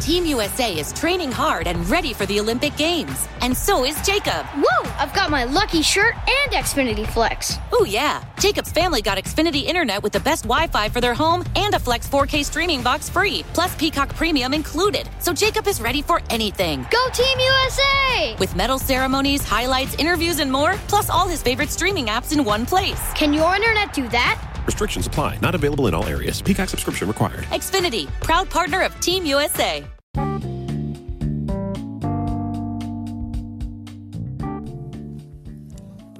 Team USA is training hard and ready for the Olympic Games. And so is Jacob. Whoa! I've got my lucky shirt and Xfinity Flex. Oh, yeah. Jacob's family got Xfinity Internet with the best Wi Fi for their home and a Flex 4K streaming box free, plus Peacock Premium included. So Jacob is ready for anything. Go Team USA! With medal ceremonies, highlights, interviews, and more, plus all his favorite streaming apps in one place. Can your internet do that? Restrictions apply. Not available in all areas. Peacock subscription required. Xfinity, proud partner of Team USA.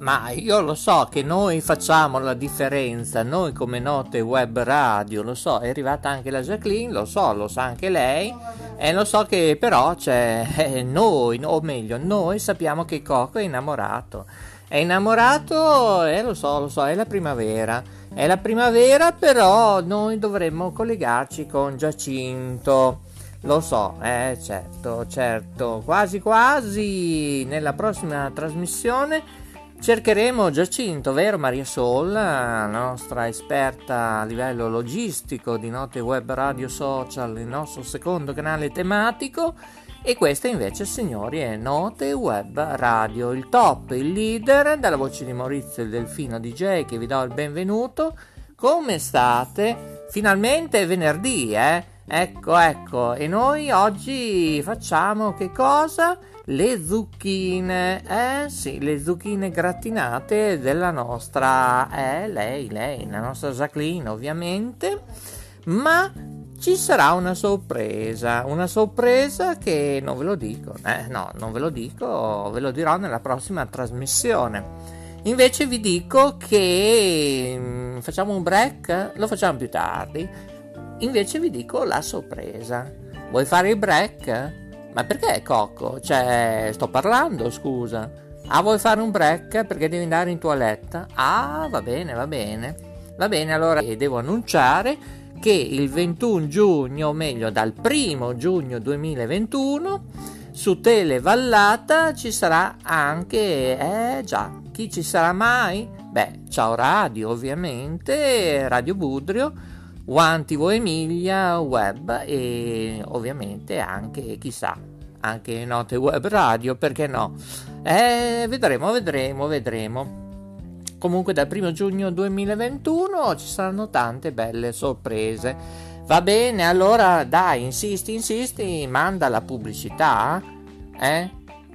Ma io lo so che noi facciamo la differenza, noi come note web radio, lo so, è arrivata anche la Jacqueline, lo so, lo sa anche lei, e lo so che però c'è eh, noi, o meglio, noi sappiamo che Coco è innamorato. È innamorato e lo so, lo so, è la primavera. È la primavera, però noi dovremmo collegarci con Giacinto. Lo so, eh, certo, certo, quasi quasi nella prossima trasmissione cercheremo Giacinto, vero Maria Sol, la nostra esperta a livello logistico di Note Web Radio Social, il nostro secondo canale tematico. E questa invece, signori, è Note Web Radio, il top, il leader, dalla voce di Maurizio il Delfino DJ che vi do il benvenuto. Come state? Finalmente è venerdì, eh? Ecco, ecco, e noi oggi facciamo che cosa? Le zucchine, eh sì, le zucchine grattinate della nostra, eh, lei, lei, la nostra Jacqueline ovviamente, ma ci sarà una sorpresa, una sorpresa che non ve lo dico, eh, no, non ve lo dico, ve lo dirò nella prossima trasmissione. Invece vi dico che mm, facciamo un break, lo facciamo più tardi. Invece vi dico la sorpresa. Vuoi fare il break? Ma perché Cocco? Cioè, sto parlando, scusa. Ah, vuoi fare un break perché devi andare in toiletta? Ah, va bene, va bene. Va bene, allora devo annunciare che il 21 giugno, o meglio dal 1 giugno 2021, su Tele Vallata ci sarà anche, eh già, chi ci sarà mai? Beh, ciao Radio ovviamente, Radio Budrio, TV Emilia, Web e ovviamente anche, chissà, anche Note Web Radio, perché no? Eh, vedremo, vedremo, vedremo. Comunque dal 1 giugno 2021 ci saranno tante belle sorprese. Va bene, allora dai, insisti, insisti, manda la pubblicità. Eh?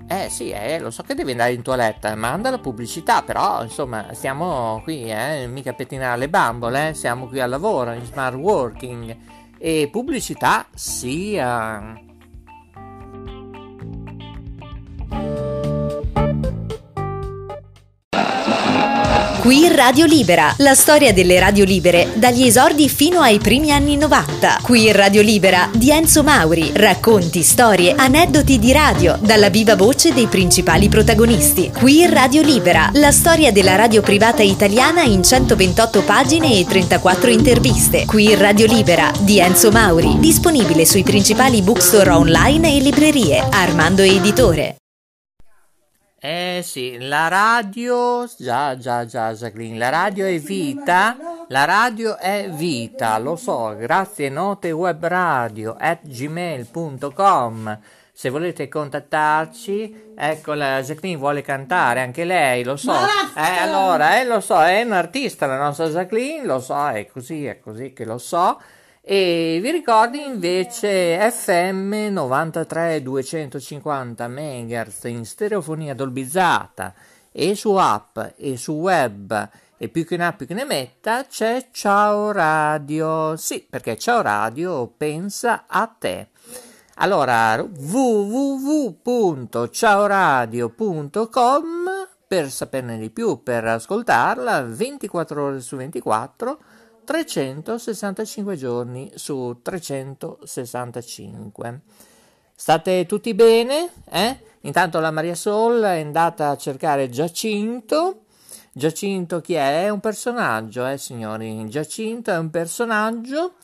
Eh sì, eh, lo so che devi andare in toiletta, manda la pubblicità, però insomma stiamo qui, eh, mica pettinare le bambole, eh, siamo qui al lavoro, in smart working. E pubblicità sia... Qui Radio Libera, la storia delle radio libere dagli esordi fino ai primi anni 90. Qui Radio Libera di Enzo Mauri, racconti, storie, aneddoti di radio dalla viva voce dei principali protagonisti. Qui Radio Libera, la storia della radio privata italiana in 128 pagine e 34 interviste. Qui Radio Libera di Enzo Mauri, disponibile sui principali bookstore online e librerie. Armando Editore. Eh sì, la radio, già, già, già, Jacqueline, la radio è vita, la radio è vita, lo so, grazie note web radio at gmail.com. Se volete contattarci, ecco, la Jacqueline vuole cantare anche lei, lo so. Eh, allora, eh, lo so, è un'artista la nostra Jacqueline, lo so, è così, è così che lo so. E vi ricordi invece FM 93 250 MHz in stereofonia dolbizzata e su app e su web e più che ne ha più che ne metta c'è Ciao Radio. Sì, perché Ciao Radio pensa a te. Allora www.ciaoradio.com per saperne di più, per ascoltarla 24 ore su 24, 365 giorni su 365. State tutti bene? Eh? Intanto la Maria Sol è andata a cercare Giacinto. Giacinto chi è? È un personaggio, eh signori. Giacinto è un personaggio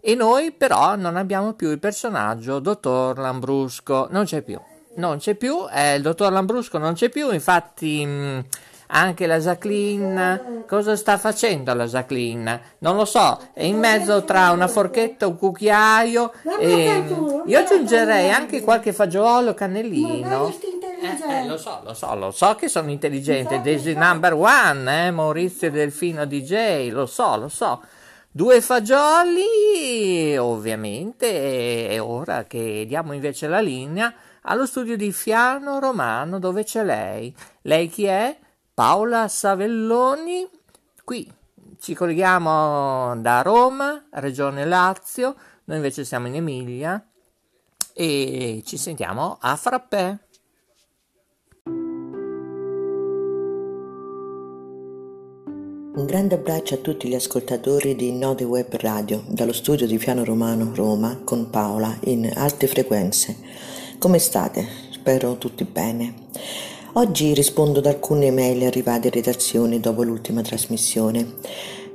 e noi però non abbiamo più il personaggio Dottor Lambrusco, non c'è più, non c'è più, eh, il Dottor Lambrusco non c'è più, infatti mh, anche la Jacqueline, cosa sta facendo la Jacqueline? Non lo so, è in mezzo tra una forchetta, un cucchiaio e io aggiungerei anche qualche fagiolo, cannellino. Eh, eh, lo so, lo so, lo so che sono intelligente, Daisy number one, eh, Maurizio Delfino DJ, lo so, lo so. Due fagioli, ovviamente, è ora che diamo invece la linea allo studio di Fiano Romano dove c'è lei. Lei chi è? Paola Savelloni. Qui ci colleghiamo da Roma, Regione Lazio, noi invece siamo in Emilia e ci sentiamo a Frappè. Un grande abbraccio a tutti gli ascoltatori di Node Web Radio dallo studio di Piano Romano Roma con Paola in alte frequenze. Come state? Spero tutti bene. Oggi rispondo ad alcune mail arrivate in redazione dopo l'ultima trasmissione.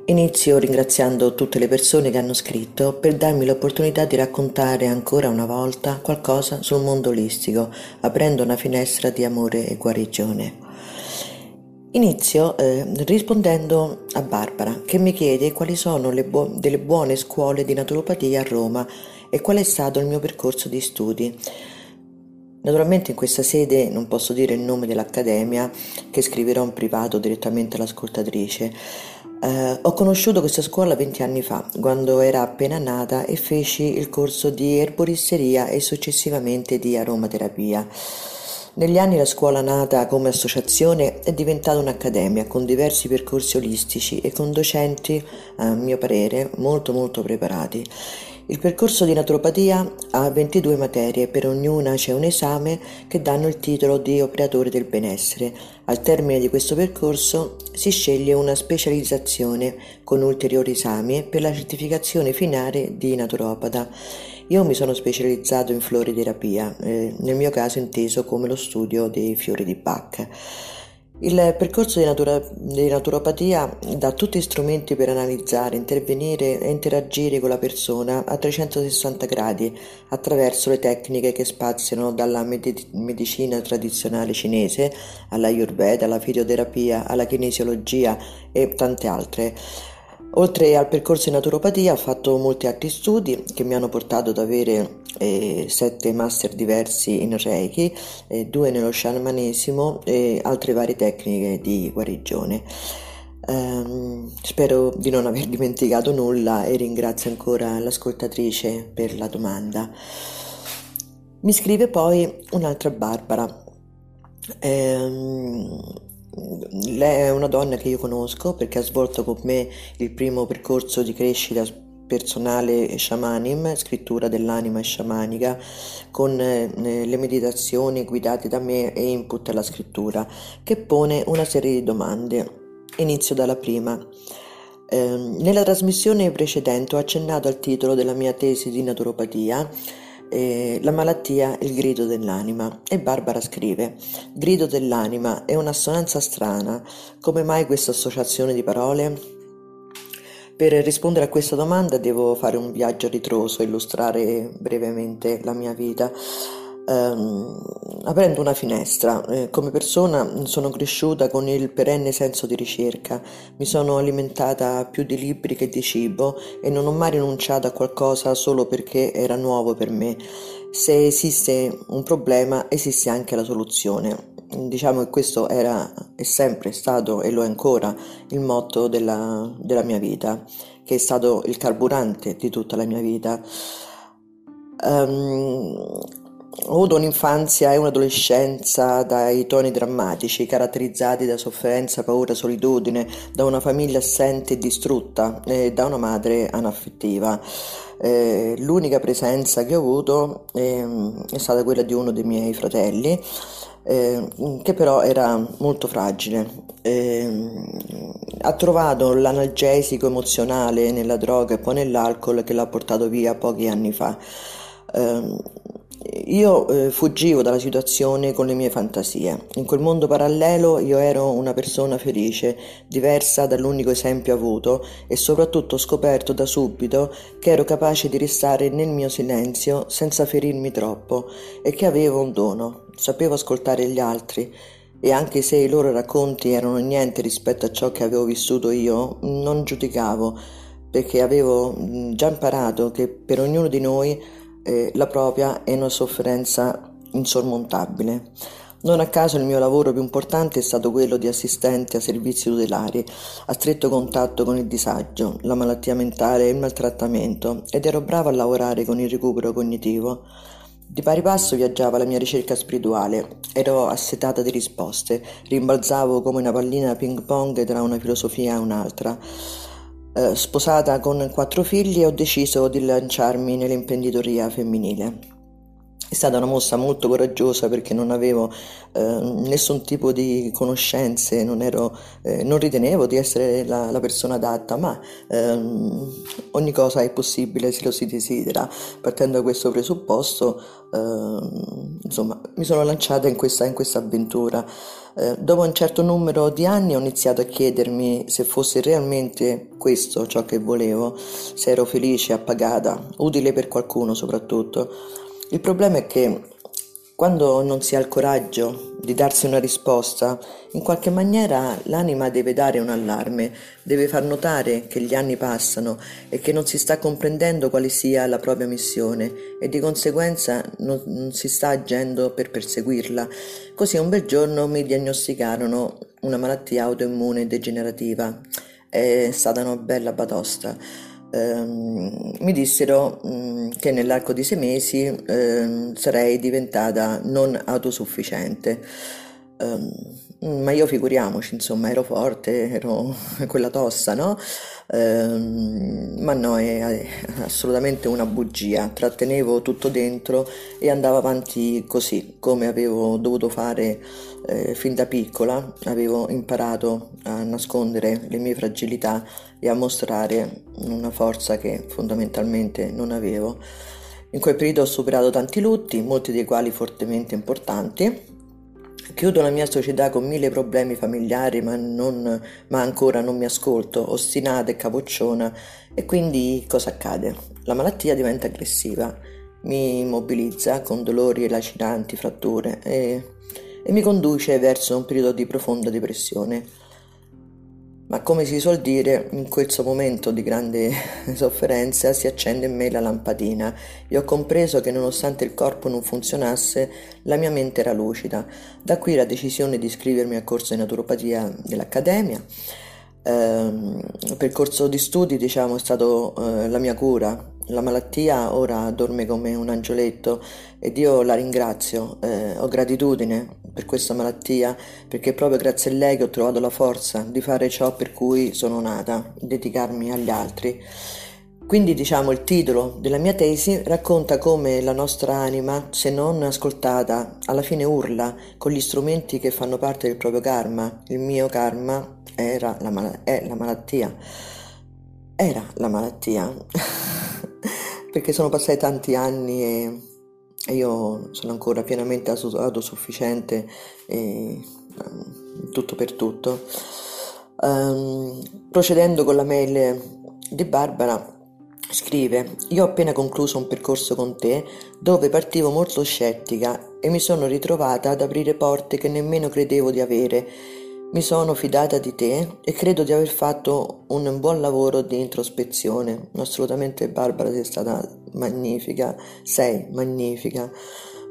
Inizio ringraziando tutte le persone che hanno scritto per darmi l'opportunità di raccontare ancora una volta qualcosa sul mondo olistico, aprendo una finestra di amore e guarigione. Inizio eh, rispondendo a Barbara che mi chiede quali sono bu- delle buone scuole di naturopatia a Roma e qual è stato il mio percorso di studi. Naturalmente in questa sede non posso dire il nome dell'accademia che scriverò in privato direttamente all'ascoltatrice. Eh, ho conosciuto questa scuola 20 anni fa, quando era appena nata e feci il corso di erboristeria e successivamente di aromaterapia. Negli anni la scuola nata come associazione è diventata un'accademia con diversi percorsi olistici e con docenti, a mio parere, molto molto preparati. Il percorso di naturopatia ha 22 materie, per ognuna c'è un esame che danno il titolo di operatore del benessere. Al termine di questo percorso si sceglie una specializzazione con ulteriori esami per la certificazione finale di naturopata. Io mi sono specializzato in floriterapia, eh, nel mio caso inteso come lo studio dei fiori di Bach. Il percorso di, natura, di, naturopatia dà tutti gli strumenti per analizzare, intervenire e interagire con la persona a 360 gradi attraverso le tecniche che spaziano dalla medicina tradizionale cinese alla Ayurveda, alla fitoterapia, alla kinesiologia e tante altre. Oltre al percorso in naturopatia ho fatto molti altri studi che mi hanno portato ad avere eh, sette master diversi in Reiki, eh, due nello sciamanesimo e altre varie tecniche di guarigione. Um, spero di non aver dimenticato nulla e ringrazio ancora l'ascoltatrice per la domanda. Mi scrive poi un'altra Barbara. Um, lei è una donna che io conosco perché ha svolto con me il primo percorso di crescita personale shamanim, scrittura dell'anima shamanica, con eh, le meditazioni guidate da me e input alla scrittura, che pone una serie di domande. Inizio dalla prima. Eh, nella trasmissione precedente ho accennato al titolo della mia tesi di naturopatia eh, La malattia, il grido dell'anima. E Barbara scrive: Grido dell'anima è un'assonanza strana. Come mai questa associazione di parole? Per rispondere a questa domanda devo fare un viaggio ritroso, illustrare brevemente la mia vita ehm, aprendo una finestra. Eh, come persona sono cresciuta con il perenne senso di ricerca, mi sono alimentata più di libri che di cibo e non ho mai rinunciato a qualcosa solo perché era nuovo per me. Se esiste un problema, esiste anche la soluzione. Diciamo che questo era, è sempre stato e lo è ancora il motto della, della mia vita. che è stato il carburante di tutta la mia vita. Um, ho avuto un'infanzia e un'adolescenza dai toni drammatici, caratterizzati da sofferenza, paura, solitudine, da una famiglia assente e distrutta e da una madre anaffettiva. Eh, l'unica presenza che ho avuto eh, è stata quella di uno dei miei fratelli, eh, che però era molto fragile. Eh, ha trovato l'analgesico emozionale nella droga e poi nell'alcol che l'ha portato via pochi anni fa. Io eh, fuggivo dalla situazione con le mie fantasie. In quel mondo parallelo io ero una persona felice, diversa dall'unico esempio avuto e soprattutto scoperto da subito che ero capace di restare nel mio silenzio senza ferirmi troppo e che avevo un dono, sapevo ascoltare gli altri e anche se i loro racconti erano niente rispetto a ciò che avevo vissuto io, non giudicavo perché avevo già imparato che per ognuno di noi eh, la propria è una sofferenza insormontabile. Non a caso il mio lavoro più importante è stato quello di assistente a servizi tutelari, a stretto contatto con il disagio, la malattia mentale e il maltrattamento, ed ero bravo a lavorare con il recupero cognitivo. Di pari passo viaggiava la mia ricerca spirituale, ero assetata di risposte, rimbalzavo come una pallina ping pong tra una filosofia e un'altra. Eh, sposata con quattro figli, ho deciso di lanciarmi nell'imprenditoria femminile. È stata una mossa molto coraggiosa perché non avevo eh, nessun tipo di conoscenze, non, ero, eh, non ritenevo di essere la, la persona adatta, ma ehm, ogni cosa è possibile se lo si desidera. Partendo da questo presupposto, ehm, insomma, mi sono lanciata in questa, in questa avventura. Eh, dopo un certo numero di anni ho iniziato a chiedermi se fosse realmente questo ciò che volevo, se ero felice, appagata, utile per qualcuno soprattutto. Il problema è che quando non si ha il coraggio di darsi una risposta, in qualche maniera l'anima deve dare un allarme, deve far notare che gli anni passano e che non si sta comprendendo quale sia la propria missione e di conseguenza non, non si sta agendo per perseguirla. Così un bel giorno mi diagnosticarono una malattia autoimmune degenerativa. È stata una bella batosta ehm, mi dissero mh, mm, che nell'arco di sei mesi ehm, sarei diventata non autosufficiente. Um, ma io figuriamoci, insomma, ero forte, ero quella tossa, no? Um, ma no, è, è, assolutamente una bugia. Trattenevo tutto dentro e andavo avanti così, come avevo dovuto fare eh, fin da piccola. Avevo imparato a nascondere le mie fragilità e a mostrare una forza che fondamentalmente non avevo. In quel periodo ho superato tanti lutti, molti dei quali fortemente importanti Chiudo la mia società con mille problemi familiari, ma, non, ma ancora non mi ascolto, ostinata e capocciona. E quindi cosa accade? La malattia diventa aggressiva, mi immobilizza con dolori lacinanti, fratture e, e mi conduce verso un periodo di profonda depressione. Ma come si suol dire, in questo momento di grande sofferenza si accende in me la lampadina e ho compreso che nonostante il corpo non funzionasse, la mia mente era lucida. Da qui la decisione di iscrivermi al corso di naturopatia dell'Accademia. Eh, il percorso di studi, diciamo, è stato eh, la mia cura. La malattia ora dorme come un angioletto ed io la ringrazio, eh, ho gratitudine per questa malattia, perché proprio grazie a lei che ho trovato la forza di fare ciò per cui sono nata, dedicarmi agli altri. Quindi diciamo il titolo della mia tesi racconta come la nostra anima, se non ascoltata, alla fine urla con gli strumenti che fanno parte del proprio karma. Il mio karma era la mal- è la malattia. Era la malattia. Perché sono passati tanti anni e io sono ancora pienamente autosufficiente e um, tutto per tutto. Um, procedendo con la mail di Barbara, scrive: Io ho appena concluso un percorso con te dove partivo molto scettica e mi sono ritrovata ad aprire porte che nemmeno credevo di avere mi sono fidata di te e credo di aver fatto un buon lavoro di introspezione. Assolutamente Barbara sei stata magnifica, sei magnifica.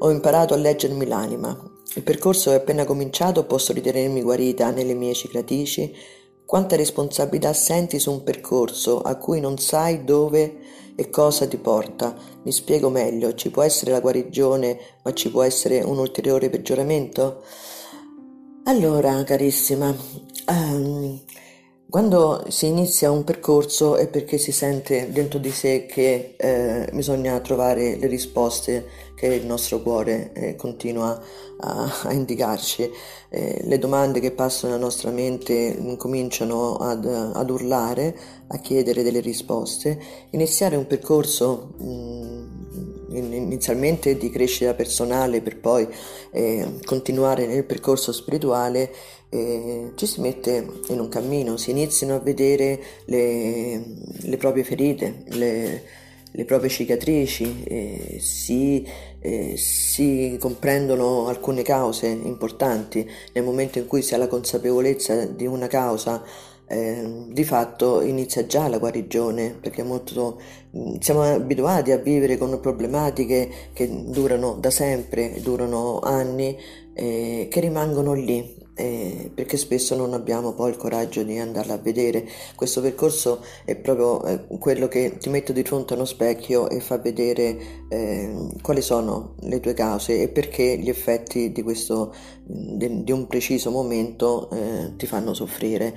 Ho imparato a leggermi l'anima. Il percorso è appena cominciato, posso ritenermi guarita nelle mie cicatrici. Quanta responsabilità senti su un percorso a cui non sai dove e cosa ti porta? Mi spiego meglio, ci può essere la guarigione, ma ci può essere un ulteriore peggioramento? Allora, carissima, um, quando si inizia un percorso è perché si sente dentro di sé che eh, bisogna trovare le risposte che il nostro cuore eh, continua a, a indicarci. Eh, le domande che passano nella nostra mente cominciano ad, ad, urlare, a chiedere delle risposte. Iniziare un percorso mh, mm, inizialmente di crescita personale per poi eh, continuare nel percorso spirituale ci si mette in un cammino, si iniziano a vedere le, le proprie ferite, le, le proprie cicatrici, eh, si, eh, si, comprendono alcune cause importanti. Nel momento in cui si ha la consapevolezza di una causa, eh, di fatto inizia già la guarigione, perché molto, siamo abituati a vivere con problematiche che durano da sempre, durano anni, che rimangono lì eh, perché spesso non abbiamo poi il coraggio di andarla a vedere. Questo percorso è proprio eh, quello che ti mette di fronte a uno specchio e fa vedere eh, quali sono le tue cause e perché gli effetti di, questo, di, di un preciso momento eh, ti fanno soffrire.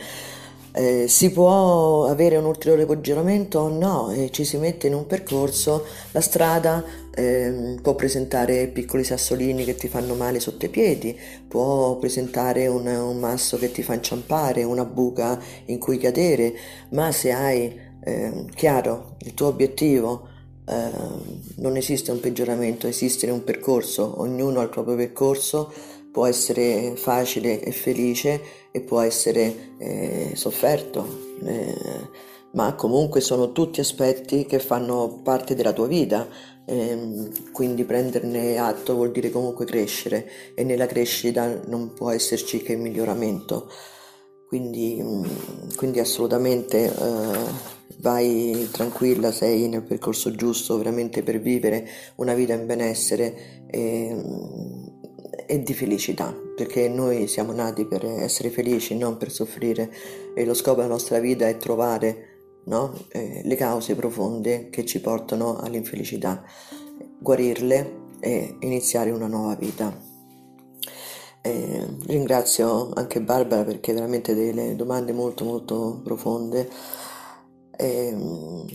Eh, si può avere un ulteriore peggioramento o no, e ci si mette in un percorso, la strada eh, può presentare piccoli sassolini che ti fanno male sotto i piedi, può presentare un, un masso che ti fa inciampare, una buca in cui cadere, ma se hai eh, chiaro il tuo obiettivo, ehm, non esiste un peggioramento, esiste un percorso, ognuno ha il proprio percorso, può essere facile e felice e può essere eh, sofferto, eh, ma comunque sono tutti aspetti che fanno parte della tua vita, eh, quindi prenderne atto vuol dire comunque crescere e nella crescita non può esserci che miglioramento. Quindi, mm, quindi assolutamente eh, vai tranquilla, sei nel percorso giusto veramente per vivere una vita in benessere. E, e di felicità, perché noi siamo nati per essere felici, non per soffrire e lo scopo della nostra vita è trovare no? eh, le cause profonde che ci portano all'infelicità, guarirle e iniziare una nuova vita. Eh, ringrazio anche Barbara perché veramente delle domande molto molto profonde. Eh,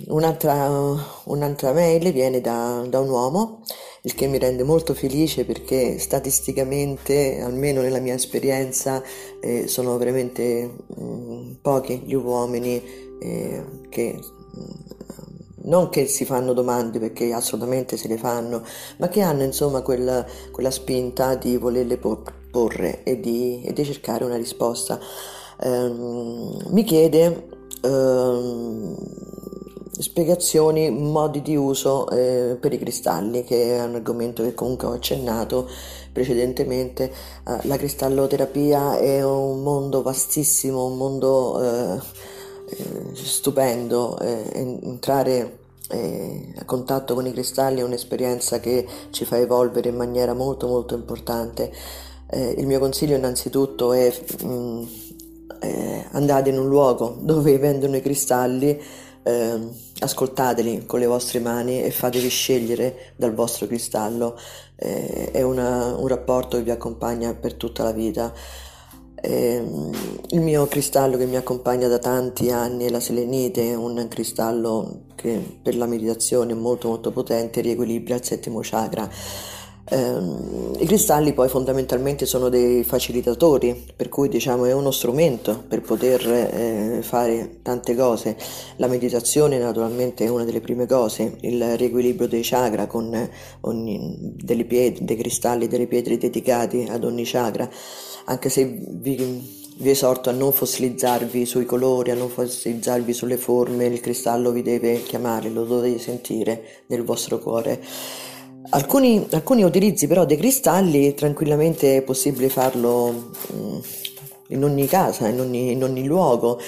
un'altra, un'altra mail viene da, da un uomo il che mi rende molto felice perché statisticamente, almeno nella mia esperienza, eh, sono veramente mh, mm, pochi gli uomini eh, che mm, non che si fanno domande perché assolutamente se le fanno, ma che hanno insomma quella, quella spinta di volerle porre e di, e di cercare una risposta. Um, mi chiede um, spiegazioni, modi di uso eh, per i cristalli, che è un argomento che comunque ho accennato precedentemente. Eh, la cristalloterapia è un mondo vastissimo, un mondo eh, eh stupendo, eh, entrare eh, a contatto con i cristalli è un'esperienza che ci fa evolvere in maniera molto molto importante. il mio consiglio innanzitutto è mh, mm, andate in un luogo dove vendono i cristalli eh, ascoltateli con le vostre mani e fatevi scegliere dal vostro cristallo. Eh, è una, un rapporto che vi accompagna per tutta la vita. Eh, il mio cristallo che mi accompagna da tanti anni è la selenite, un cristallo che per la meditazione è molto molto potente, riequilibra il settimo chakra. Eh, I cristalli poi fondamentalmente sono dei facilitatori, per cui diciamo è uno strumento per poter eh, fare tante cose. La meditazione naturalmente è una delle prime cose, il riequilibrio dei chakra con ogni, delle pietre, dei cristalli, delle pietre dedicati ad ogni chakra, anche se vi, vi esorto a non fossilizzarvi sui colori, a non fossilizzarvi sulle forme, il cristallo vi deve chiamare, lo dovete sentire nel vostro cuore. Alcuni, alcuni, utilizzi però dei cristalli tranquillamente è possibile farlo mm, in ogni casa, in ogni, in ogni luogo.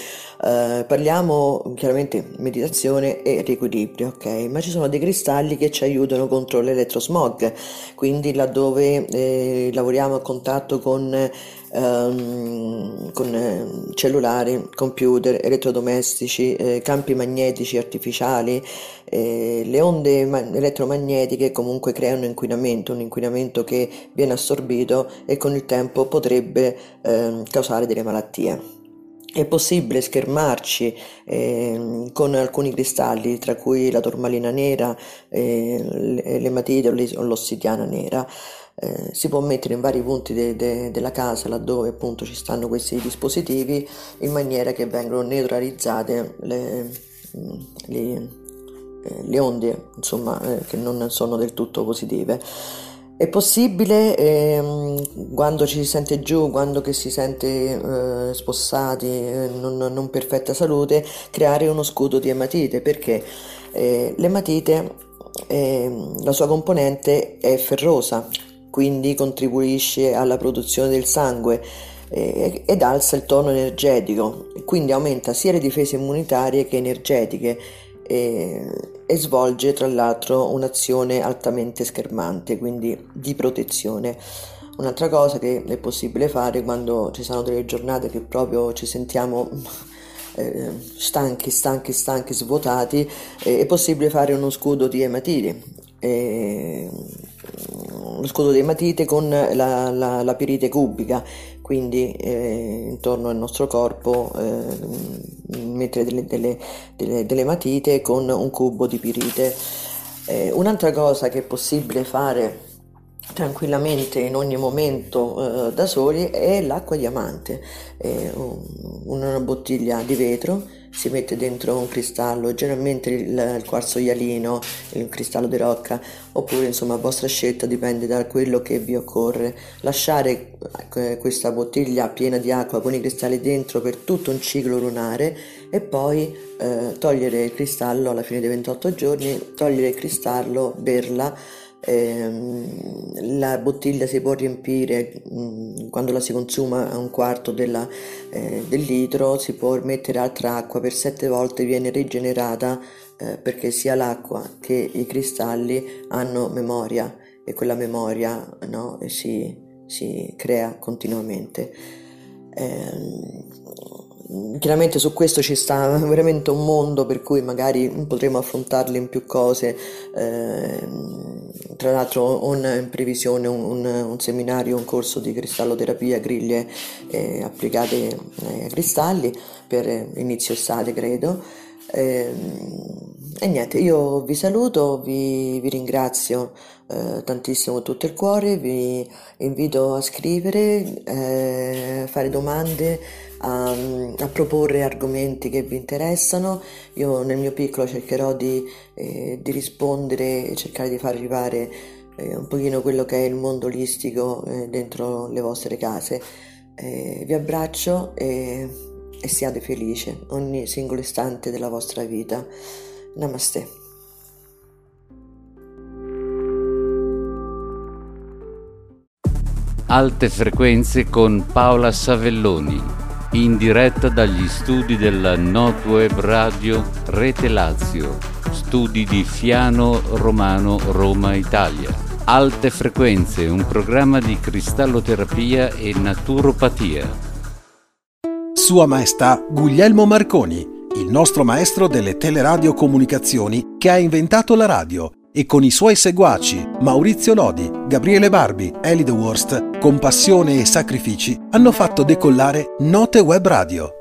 Uh, parliamo chiaramente meditazione e riequilibrio, ok? Ma ci sono dei cristalli che ci aiutano contro l'elettrosmog, quindi laddove eh, lavoriamo a contatto con ehm, con eh, cellulari, computer, elettrodomestici, eh, campi magnetici artificiali, eh, le onde ma- elettromagnetiche comunque creano inquinamento, un inquinamento che viene assorbito e con il tempo potrebbe ehm, causare delle malattie. È possibile schermarci eh, con alcuni cristalli, tra cui la tormalina nera, eh, l'ematite o l'ossidiana nera. Eh, si può mettere in vari punti de, de, della casa laddove appunto ci stanno questi dispositivi in maniera che vengono neutralizzate le, le, eh, le onde insomma, eh, che non sono del tutto positive. È possibile ehm, quando ci si sente giù, quando si sente eh, spossati, eh, non, non perfetta salute, creare uno scudo di ematite perché eh, l'ematite, ehm, la sua componente è ferrosa, quindi contribuisce alla produzione del sangue eh, ed alza il tono energetico, quindi aumenta sia le difese immunitarie che energetiche e, e svolge tra l'altro un'azione altamente schermante, quindi di protezione. Un'altra cosa che è possibile fare quando ci sono delle giornate che proprio ci sentiamo eh, stanchi, stanchi, stanchi, svuotati, eh, è possibile fare uno scudo di ematite. Eh, lo scudo di ematite con la, la, la pirite cubica, quindi eh, intorno al nostro corpo eh, mettere delle, delle, delle, delle, matite con un cubo di pirite. Eh, un'altra cosa che è possibile fare tranquillamente in ogni momento eh, da soli è l'acqua diamante, una bottiglia di vetro si mette dentro un cristallo, generalmente il, il quarzo ialino, il cristallo di rocca, oppure insomma a vostra scelta dipende da quello che vi occorre. Lasciare eh, questa bottiglia piena di acqua con i cristalli dentro per tutto un ciclo lunare e poi eh, togliere il cristallo alla fine dei 28 giorni, togliere il cristallo, berla Ehm, la bottiglia si può riempire mh, mm, quando la si consuma a un quarto della, eh, del litro, si può mettere altra acqua, per sette volte viene rigenerata eh, perché sia l'acqua che i cristalli hanno memoria e quella memoria no, si, si, crea continuamente. Eh, Chiaramente su questo ci sta veramente un mondo per cui magari potremo affrontarle in più cose, eh, tra l'altro ho in previsione un, un, un, seminario, un corso di cristalloterapia, griglie eh, applicate eh, ai cristalli per inizio estate credo. Eh, e niente, io vi saluto, vi, vi ringrazio eh, tantissimo tutto il cuore, vi invito a scrivere, eh, fare domande, a, a, proporre argomenti che vi interessano. Io nel mio piccolo cercherò di, eh, di rispondere e cercare di far arrivare eh, un pochino quello che è il mondo olistico eh, dentro le vostre case. Eh, vi abbraccio e, e siate felici ogni singolo istante della vostra vita. Namaste. Alte frequenze con Paola Savelloni in diretta dagli studi della NotWeb Radio Rete Lazio, studi di Fiano Romano Roma Italia. Alte frequenze, un programma di cristalloterapia e naturopatia. Sua Maestà Guglielmo Marconi, il nostro maestro delle teleradiocomunicazioni che ha inventato la radio e con i suoi seguaci Maurizio Lodi, Gabriele Barbi, Eli The Worst, con passione e sacrifici hanno fatto decollare Note Web Radio.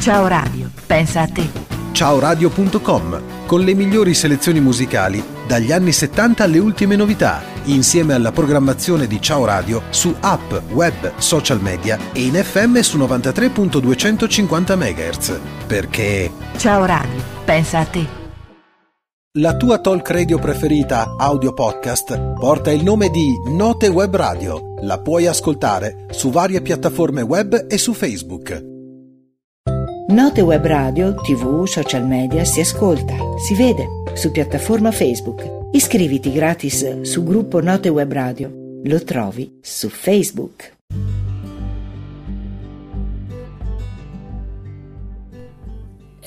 Ciao Radio, pensa a te. Ciao Radio.com, con le migliori selezioni musicali dagli anni 70 alle ultime novità, insieme alla programmazione di Ciao Radio su app, web, social media e in FM su 93.250 MHz. Perché... Ciao Radio, pensa a te. La tua talk radio preferita, audio podcast, porta il nome di Note Web Radio. La puoi ascoltare su varie piattaforme web e su Facebook. Note Web Radio, tv, social media si ascolta, si vede su piattaforma Facebook. Iscriviti gratis su gruppo Note Web Radio. Lo trovi su Facebook.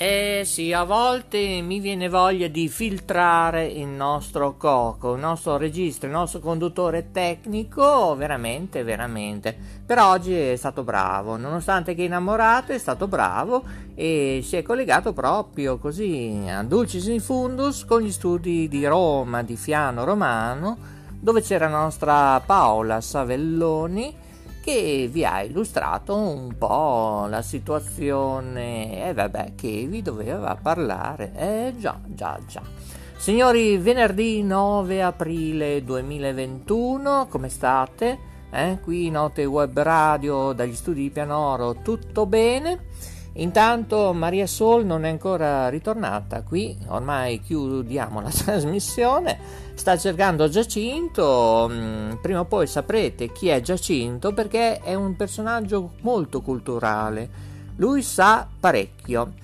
Eh sì, a volte mi viene voglia di filtrare il nostro Coco, il nostro regista, il nostro conduttore tecnico, veramente, veramente. Per oggi è stato bravo, nonostante che innamorato è stato bravo e si è collegato proprio così a Dulcis in Fundus con gli studi di Roma, di Fiano Romano, dove c'era la nostra Paola Savelloni che vi ha illustrato un po' la situazione e eh, vabbè che vi doveva parlare. Eh già, già, già. Signori, venerdì 9 aprile 2021, come state? Eh, qui Note Web Radio dagli studi di Pianoro, tutto bene? Intanto Maria Sol non è ancora ritornata qui, ormai chiudiamo la trasmissione, sta cercando Giacinto, mm, prima o poi saprete chi è Giacinto perché è un personaggio molto culturale, lui sa parecchio.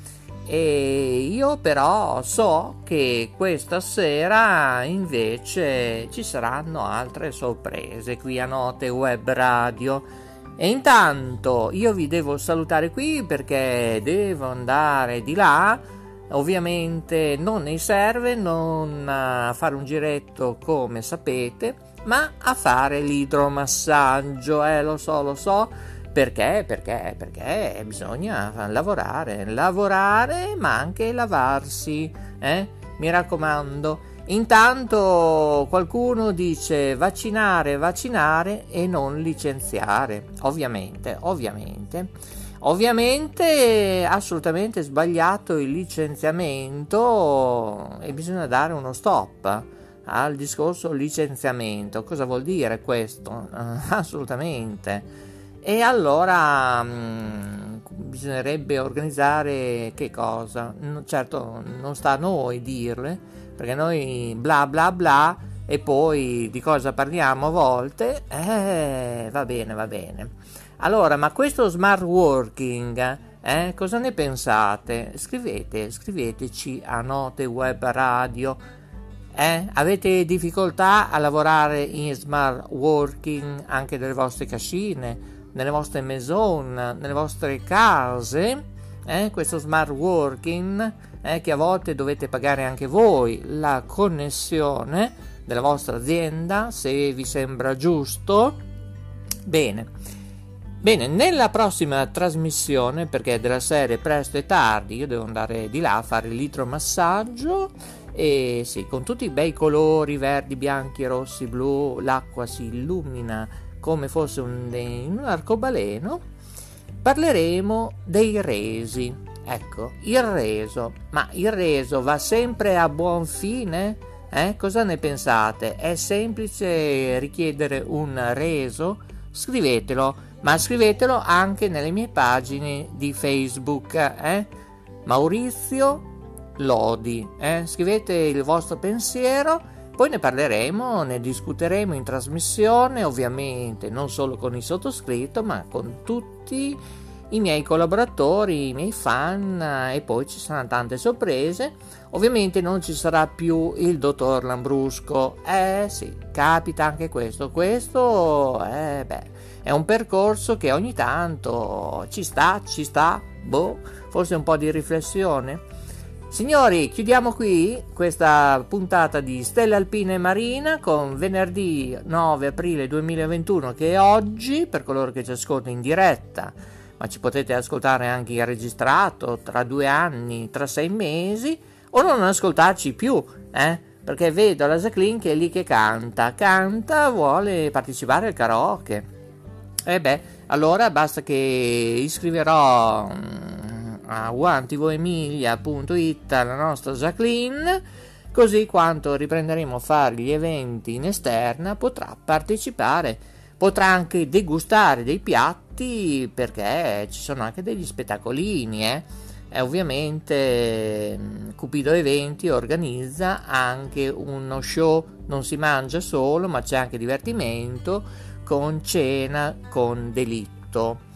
E io però so che questa sera invece ci saranno altre sorprese qui a Note Web Radio e intanto io vi devo salutare qui perché devo andare di là. Ovviamente non nei serve, non a fare un giretto come sapete, ma a fare l'idromassaggio. Eh, lo so, lo so. Perché? Perché? Perché bisogna lavorare, lavorare, ma anche lavarsi. Eh? Mi raccomando. Intanto qualcuno dice vaccinare, vaccinare e non licenziare. Ovviamente, ovviamente. Ovviamente assolutamente sbagliato il licenziamento e bisogna dare uno stop al discorso licenziamento. Cosa vuol dire questo? assolutamente. E allora mh, mm, bisognerebbe organizzare che cosa? certo, non sta a noi dirle perché noi bla bla bla e poi di cosa parliamo a volte, eh, va bene, va bene. Allora, ma questo smart working, eh, cosa ne pensate? Scrivete, scriveteci a Note Web Radio. Eh? Avete difficoltà a lavorare in smart working anche nelle vostre cascine, nelle vostre maison, nelle vostre case? Eh? Questo smart working eh, che a volte dovete pagare anche voi la connessione della vostra azienda se vi sembra giusto. Bene. Bene, nella prossima trasmissione, perché della serie presto e tardi, io devo andare di là a fare l'idromassaggio e sì, con tutti i bei colori verdi, bianchi, rossi, blu, l'acqua si illumina come fosse un, un arcobaleno, parleremo dei resi. Ecco, il reso. Ma il reso va sempre a buon fine? Eh? Cosa ne pensate? È semplice richiedere un reso? Scrivetelo, ma scrivetelo anche nelle mie pagine di Facebook. Eh? Maurizio Lodi. Eh? Scrivete il vostro pensiero, poi ne parleremo, ne discuteremo in trasmissione, ovviamente non solo con il sottoscritto, ma con tutti i miei collaboratori, i miei fan e poi ci saranno tante sorprese. Ovviamente non ci sarà più il dottor Lambrusco. Eh sì, capita anche questo. Questo eh, beh, è un percorso che ogni tanto ci sta, ci sta, boh, forse un po' di riflessione. Signori, chiudiamo qui questa puntata di Stella Alpina e Marina con venerdì 9 aprile 2021 che è oggi per coloro che ci ascoltano in diretta ma ci potete ascoltare anche registrato tra due anni, tra sei mesi, o non ascoltarci più, eh? Perché vedo la Jacqueline che è lì che canta, canta, vuole partecipare al karaoke. E beh, allora basta che iscriverò mm, a wantivoemilia.it la nostra Jacqueline, così quando riprenderemo a fare gli eventi in esterna potrà partecipare, potrà anche degustare dei piatti tutti perché ci sono anche degli spettacolini, eh? E ovviamente mm, Cupido Eventi organizza anche uno show, non si mangia solo, ma c'è anche divertimento con cena con delitto.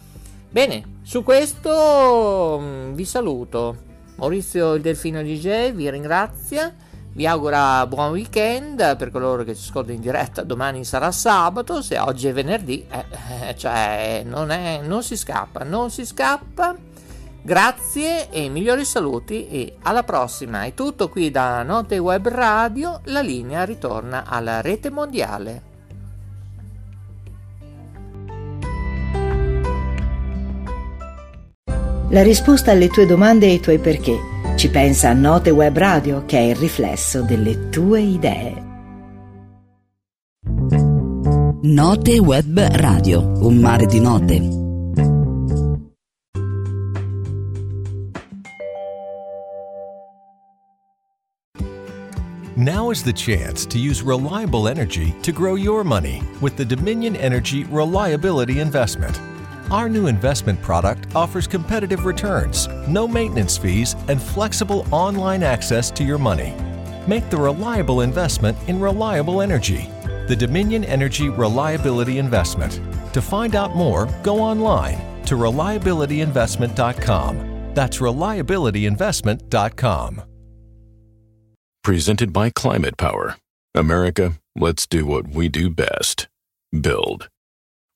Bene, su questo mm, vi saluto. Maurizio il Delfino DJ vi ringrazia vi augura buon weekend per coloro che ci ascoltano in diretta. Domani sarà sabato, se oggi è venerdì, eh, cioè non, è, non si scappa, non si scappa. Grazie e migliori saluti e alla prossima. È tutto qui da Note Web Radio, la linea ritorna alla rete mondiale. La risposta alle tue domande e ai tuoi perché. Ci pensa Note Web Radio, che è il riflesso delle tue idee. Note Web Radio, un mare di note. Now is the chance to use reliable energy to grow your money with the Dominion Energy Reliability Investment. Our new investment product offers competitive returns, no maintenance fees, and flexible online access to your money. Make the reliable investment in reliable energy. The Dominion Energy Reliability Investment. To find out more, go online to reliabilityinvestment.com. That's reliabilityinvestment.com. Presented by Climate Power. America, let's do what we do best build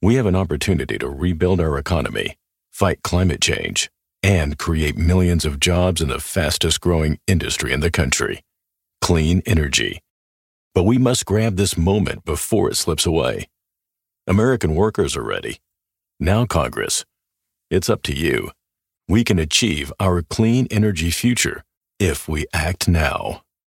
we have an opportunity to rebuild our economy, fight climate change, and create millions of jobs in the fastest growing industry in the country clean energy. But we must grab this moment before it slips away. American workers are ready. Now, Congress, it's up to you. We can achieve our clean energy future if we act now.